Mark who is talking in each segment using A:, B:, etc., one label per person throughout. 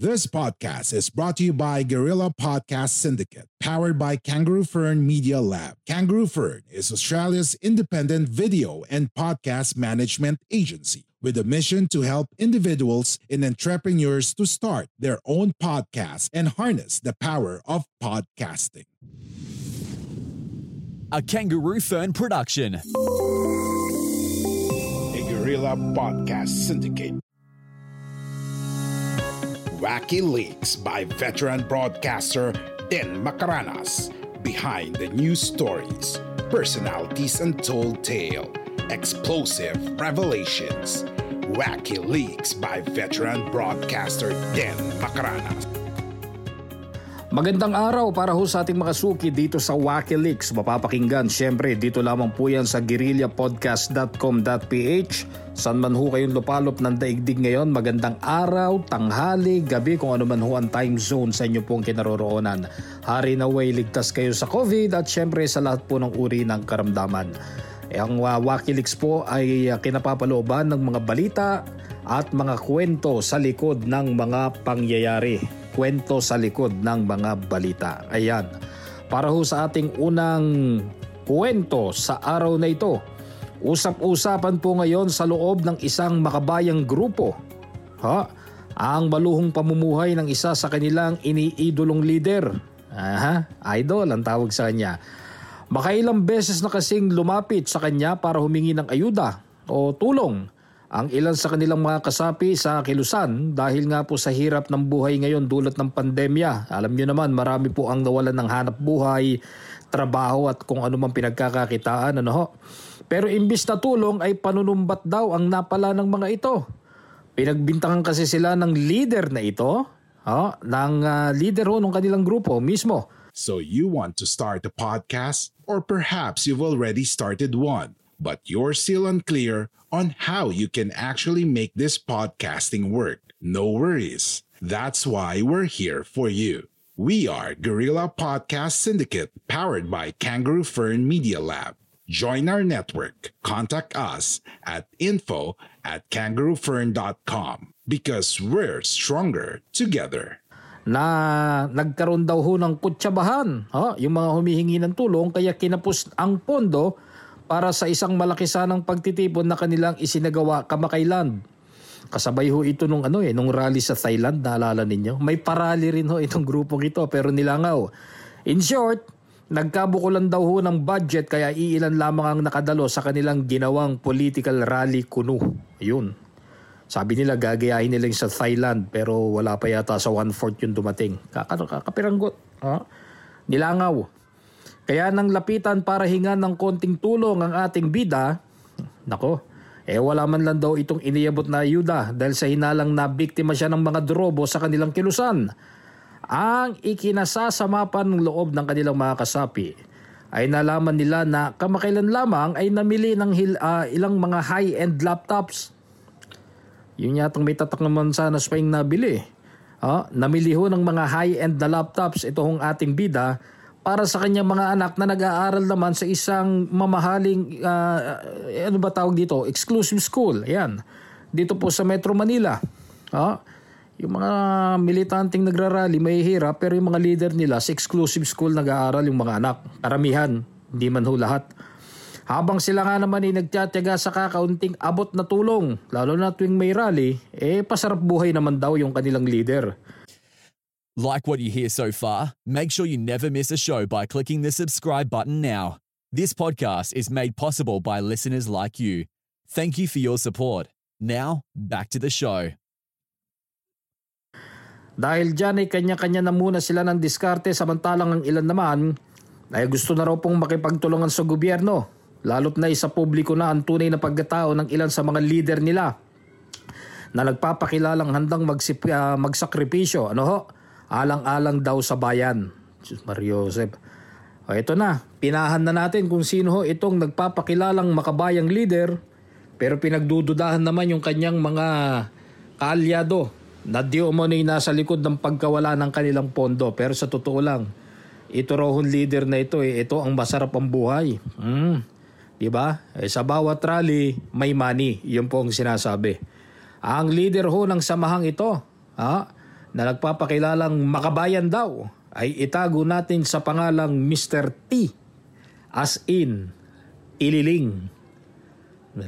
A: This podcast is brought to you by Guerrilla Podcast Syndicate, powered by Kangaroo Fern Media Lab. Kangaroo Fern is Australia's independent video and podcast management agency with a mission to help individuals and entrepreneurs to start their own podcast and harness the power of podcasting.
B: A Kangaroo Fern production.
A: A Guerrilla Podcast Syndicate. Wacky Leaks by veteran broadcaster Den Macaranas. Behind the news stories, personalities and untold tale, explosive revelations. Wacky Leaks by veteran broadcaster Den Macaranas.
C: Magandang araw para ho sa ating makasuki dito sa Wakileaks. Mapapakinggan syempre dito lamang po yan sa guerrillapodcast.com.ph San man ho kayong lupalop ng daigdig ngayon, magandang araw, tanghali, gabi kung ano man ho ang time zone sa inyo pong kinaroroonan. Hari na way, ligtas kayo sa COVID at syempre sa lahat po ng uri ng karamdaman. E ang uh, Wakileaks po ay uh, kinapapalooban ng mga balita at mga kwento sa likod ng mga pangyayari kwento sa likod ng mga balita. Ayan. Para ho sa ating unang kwento sa araw na ito, usap-usapan po ngayon sa loob ng isang makabayang grupo. Ha? Ang maluhong pamumuhay ng isa sa kanilang iniidolong leader. Aha, idol ang tawag sa kanya. Makailang beses na kasing lumapit sa kanya para humingi ng ayuda o tulong ang ilan sa kanilang mga kasapi sa kilusan dahil nga po sa hirap ng buhay ngayon dulot ng pandemya. Alam nyo naman marami po ang nawalan ng hanap buhay, trabaho at kung ano pinagkakakitaan. Ano ho? Pero imbis na tulong ay panunumbat daw ang napala ng mga ito. Pinagbintangan kasi sila ng leader na ito, ha? ng uh, leader ho ng kanilang grupo mismo.
A: So you want to start a podcast? Or perhaps you've already started one, but you're still unclear on how you can actually make this podcasting work. No worries. That's why we're here for you. We are Guerrilla Podcast Syndicate powered by Kangaroo Fern Media Lab. Join our network. Contact us at info at kangaroofern.com because we're stronger together.
C: na nagkaroon daw ho ng kutsabahan, ha? yung mga humihingi ng tulong kaya kinapos ang pondo para sa isang malaki sanang pagtitipon na kanilang isinagawa kamakailan. Kasabay ho ito nung ano eh, nung rally sa Thailand, naalala ninyo? May parali rin ho itong grupong ito pero nilangaw. In short, nagkabukulan daw ho ng budget kaya iilan lamang ang nakadalo sa kanilang ginawang political rally kuno. Yun. Sabi nila gagayahin nila sa Thailand pero wala pa yata sa one-fourth yung dumating. Kakapiranggot. Ha? Nilangaw. Kaya nang lapitan para hingan ng konting tulong ang ating bida, nako, eh wala man lang daw itong iniyabot na ayuda dahil sa hinalang na biktima siya ng mga drobo sa kanilang kilusan. Ang ikinasasama pa ng loob ng kanilang mga kasapi ay nalaman nila na kamakailan lamang ay namili ng hil, uh, ilang mga high-end laptops. Yun yatang may tatak naman sana sa nabili. Uh, namili ho ng mga high-end na laptops itong ating bida para sa kanyang mga anak na nag-aaral naman sa isang mamahaling, uh, ano ba tawag dito, exclusive school. Ayan, dito po sa Metro Manila. Ha? Yung mga militanting nagrarally may hirap pero yung mga leader nila sa exclusive school nag-aaral yung mga anak. Karamihan, hindi man ho lahat. Habang sila nga naman ay nagtiyatyaga sa kakaunting abot na tulong, lalo na tuwing may rally, eh pasarap buhay naman daw yung kanilang leader.
B: Like what you hear so far? Make sure you never miss a show by clicking the subscribe button now. This podcast is made possible by listeners like you. Thank you for your support. Now, back to the show.
C: Dahil dyan ay kanya-kanya na muna sila ng diskarte samantalang ang ilan naman ay gusto na raw pong makipagtulungan sa gobyerno. Lalo't na isa publiko na ang tunay na pagkatao ng ilan sa mga leader nila. na nagpapakilalang handang magsip, uh, magsakripisyo. Ano ho? Alang-alang daw sa bayan. Mario Joseph. O ito na, pinahan na natin kung sino itong nagpapakilalang makabayang leader pero pinagdududahan naman yung kanyang mga kaalyado na di umano'y nasa likod ng pagkawala ng kanilang pondo. Pero sa totoo lang, ito raw leader na ito, eh, ito ang masarap ang buhay. Mm. Di ba? Eh, sa bawat rally, may money. Yun po ang sinasabi. Ang leader ho ng samahang ito, ha, na nagpapakilalang makabayan daw, ay itago natin sa pangalang Mr. T. As in, ililing.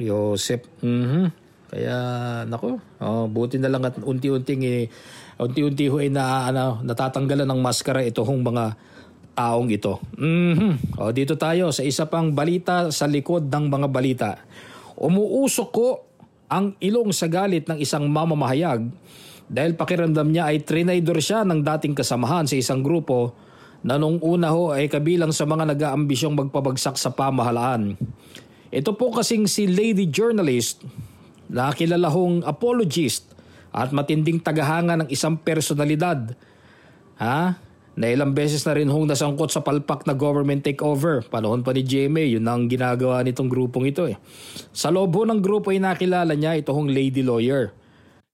C: Joseph. Mm-hmm. Kaya, nako, oh, buti na lang at unti-unting eh, unti-unti ho ay na, ano, natatanggalan ng maskara ito hong mga taong ito. Mm-hmm. O, dito tayo sa isa pang balita sa likod ng mga balita. Umuusok ko ang ilong sa galit ng isang mamamahayag dahil pakiramdam niya ay trinaydor siya ng dating kasamahan sa isang grupo na nung una ho ay kabilang sa mga nag-aambisyong magpabagsak sa pamahalaan. Ito po kasing si lady journalist na kilala hong apologist at matinding tagahanga ng isang personalidad. Ha? Na ilang beses na rin hong nasangkot sa palpak na government takeover. Panahon pa ni GMA, yun ang ginagawa nitong grupong ito eh. Sa loob ng grupo ay nakilala niya ito hong lady lawyer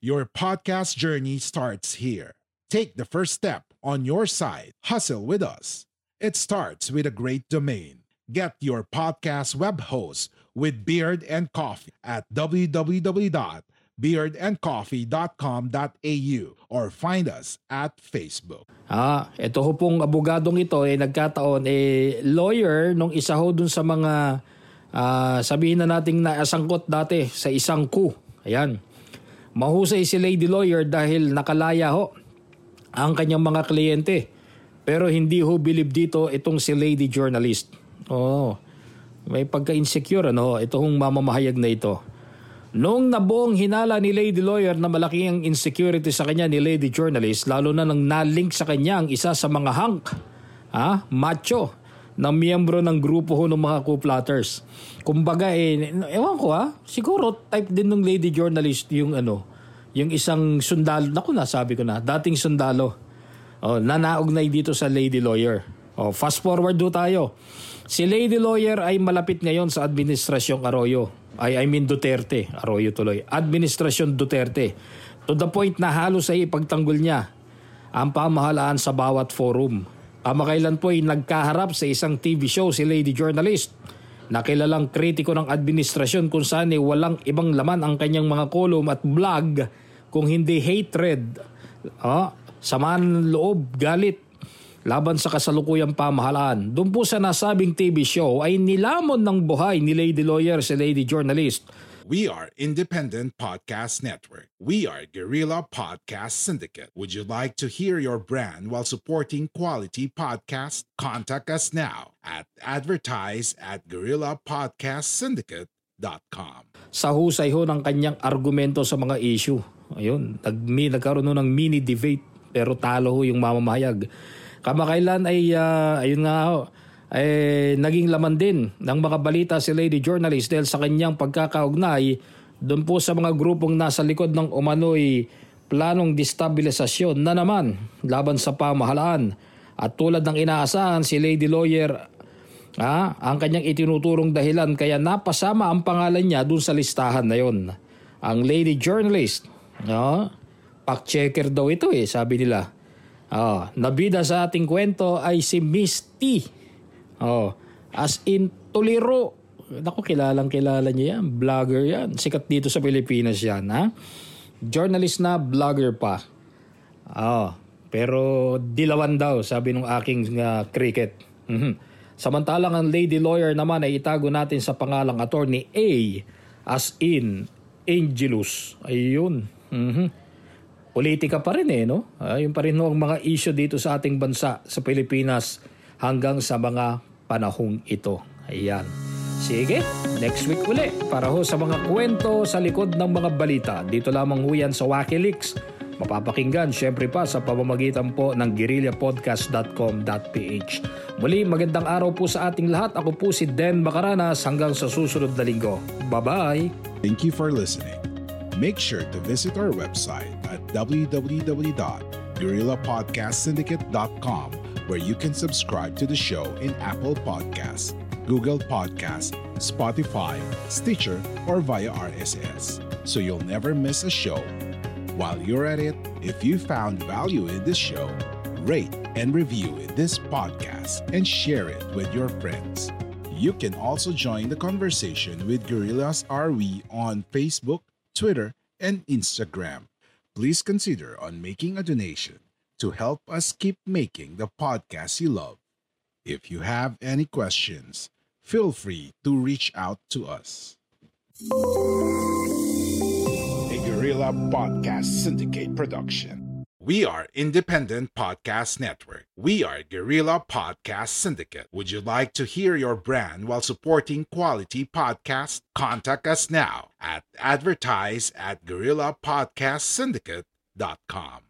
A: Your podcast journey starts here. Take the first step on your side. Hustle with us. It starts with a great domain. Get your podcast web host with Beard and Coffee at www.beardandcoffee.com.au or find us at Facebook.
C: Ah, ito ho pong abogadong ito eh nagkataon eh lawyer nung isa ho dun sa mga uh, sabihin na nating naasangkot dati sa isang coup. Ayan. Mahusay si Lady Lawyer dahil nakalaya ho ang kanyang mga kliyente. Pero hindi ho bilib dito itong si Lady Journalist. Oh, may pagka-insecure ano, itong mamamahayag na ito. Noong nabuong hinala ni Lady Lawyer na malaki ang insecurity sa kanya ni Lady Journalist, lalo na nang nalink sa kanya ang isa sa mga hunk, ha, macho, na miyembro ng grupo ho ng mga co-plotters. Kumbaga eh, ewan ko ha, siguro type din ng lady journalist yung ano, yung isang sundalo, naku na sabi ko na, dating sundalo. Oh, nanaugnay dito sa lady lawyer. Oh, fast forward do tayo. Si lady lawyer ay malapit ngayon sa administrasyong Arroyo. Ay, I mean Duterte. Arroyo tuloy. Administrasyon Duterte. To the point na halos ay ipagtanggol niya ang pamahalaan sa bawat forum. Kamakailan po ay nagkaharap sa isang TV show si lady journalist na kilalang kritiko ng administrasyon kung saan ay walang ibang laman ang kanyang mga kolum at blog kung hindi hatred, oh, samaan loob, galit. Laban sa kasalukuyang pamahalaan. Doon po sa nasabing TV show ay nilamon ng buhay ni Lady Lawyer si Lady Journalist
A: We are Independent Podcast Network. We are Guerrilla Podcast Syndicate. Would you like to hear your brand while supporting quality podcast? Contact us now at advertise at guerrillapodcastsyndicate.com.
C: Sa husay ho ng kanyang argumento sa mga issue. Ayun, nag, nagkaroon ng mini debate pero talo ho yung mamamahayag. Kamakailan ay, uh, ayun nga ho, eh, naging laman din ng mga balita si Lady Journalist dahil sa kanyang pagkakaugnay doon po sa mga grupong nasa likod ng umano'y planong destabilisasyon na naman laban sa pamahalaan. At tulad ng inaasahan si Lady Lawyer, ah, ang kanyang itinuturong dahilan kaya napasama ang pangalan niya doon sa listahan na yon. Ang Lady Journalist, ah, fact-checker daw ito eh, sabi nila. Ah, nabida sa ating kwento ay si Miss T Oh, as in Tolero. Naku, kilalang kilala niya yan. Vlogger yan. Sikat dito sa Pilipinas yan, ha? Journalist na, vlogger pa. Oh, pero dilawan daw, sabi ng aking uh, cricket. Mm-hmm. Samantalang ang lady lawyer naman ay itago natin sa pangalang attorney A as in Angelus. Ayun. Mm-hmm. Politika pa rin eh, no? Ayun pa rin no, ang mga issue dito sa ating bansa, sa Pilipinas, hanggang sa mga panahong ito. Ayan. Sige, next week uli para ho sa mga kwento sa likod ng mga balita. Dito lamang ho yan sa Wikileaks. Mapapakinggan syempre pa sa pamamagitan po ng guerrillapodcast.com.ph. Muli magandang araw po sa ating lahat. Ako po si Den Macaranas hanggang sa susunod na linggo. Bye-bye!
A: Thank you for listening. Make sure to visit our website at www.gorillapodcastsyndicate.com where you can subscribe to the show in Apple Podcasts, Google Podcasts, Spotify, Stitcher, or via RSS, so you'll never miss a show. While you're at it, if you found value in this show, rate and review this podcast and share it with your friends. You can also join the conversation with Gorillas RV on Facebook, Twitter, and Instagram. Please consider on making a donation to help us keep making the podcast you love. If you have any questions, feel free to reach out to us. A Gorilla Podcast Syndicate production. We are Independent Podcast Network. We are Gorilla Podcast Syndicate. Would you like to hear your brand while supporting quality podcasts? Contact us now at advertise at gorillapodcastsyndicate.com.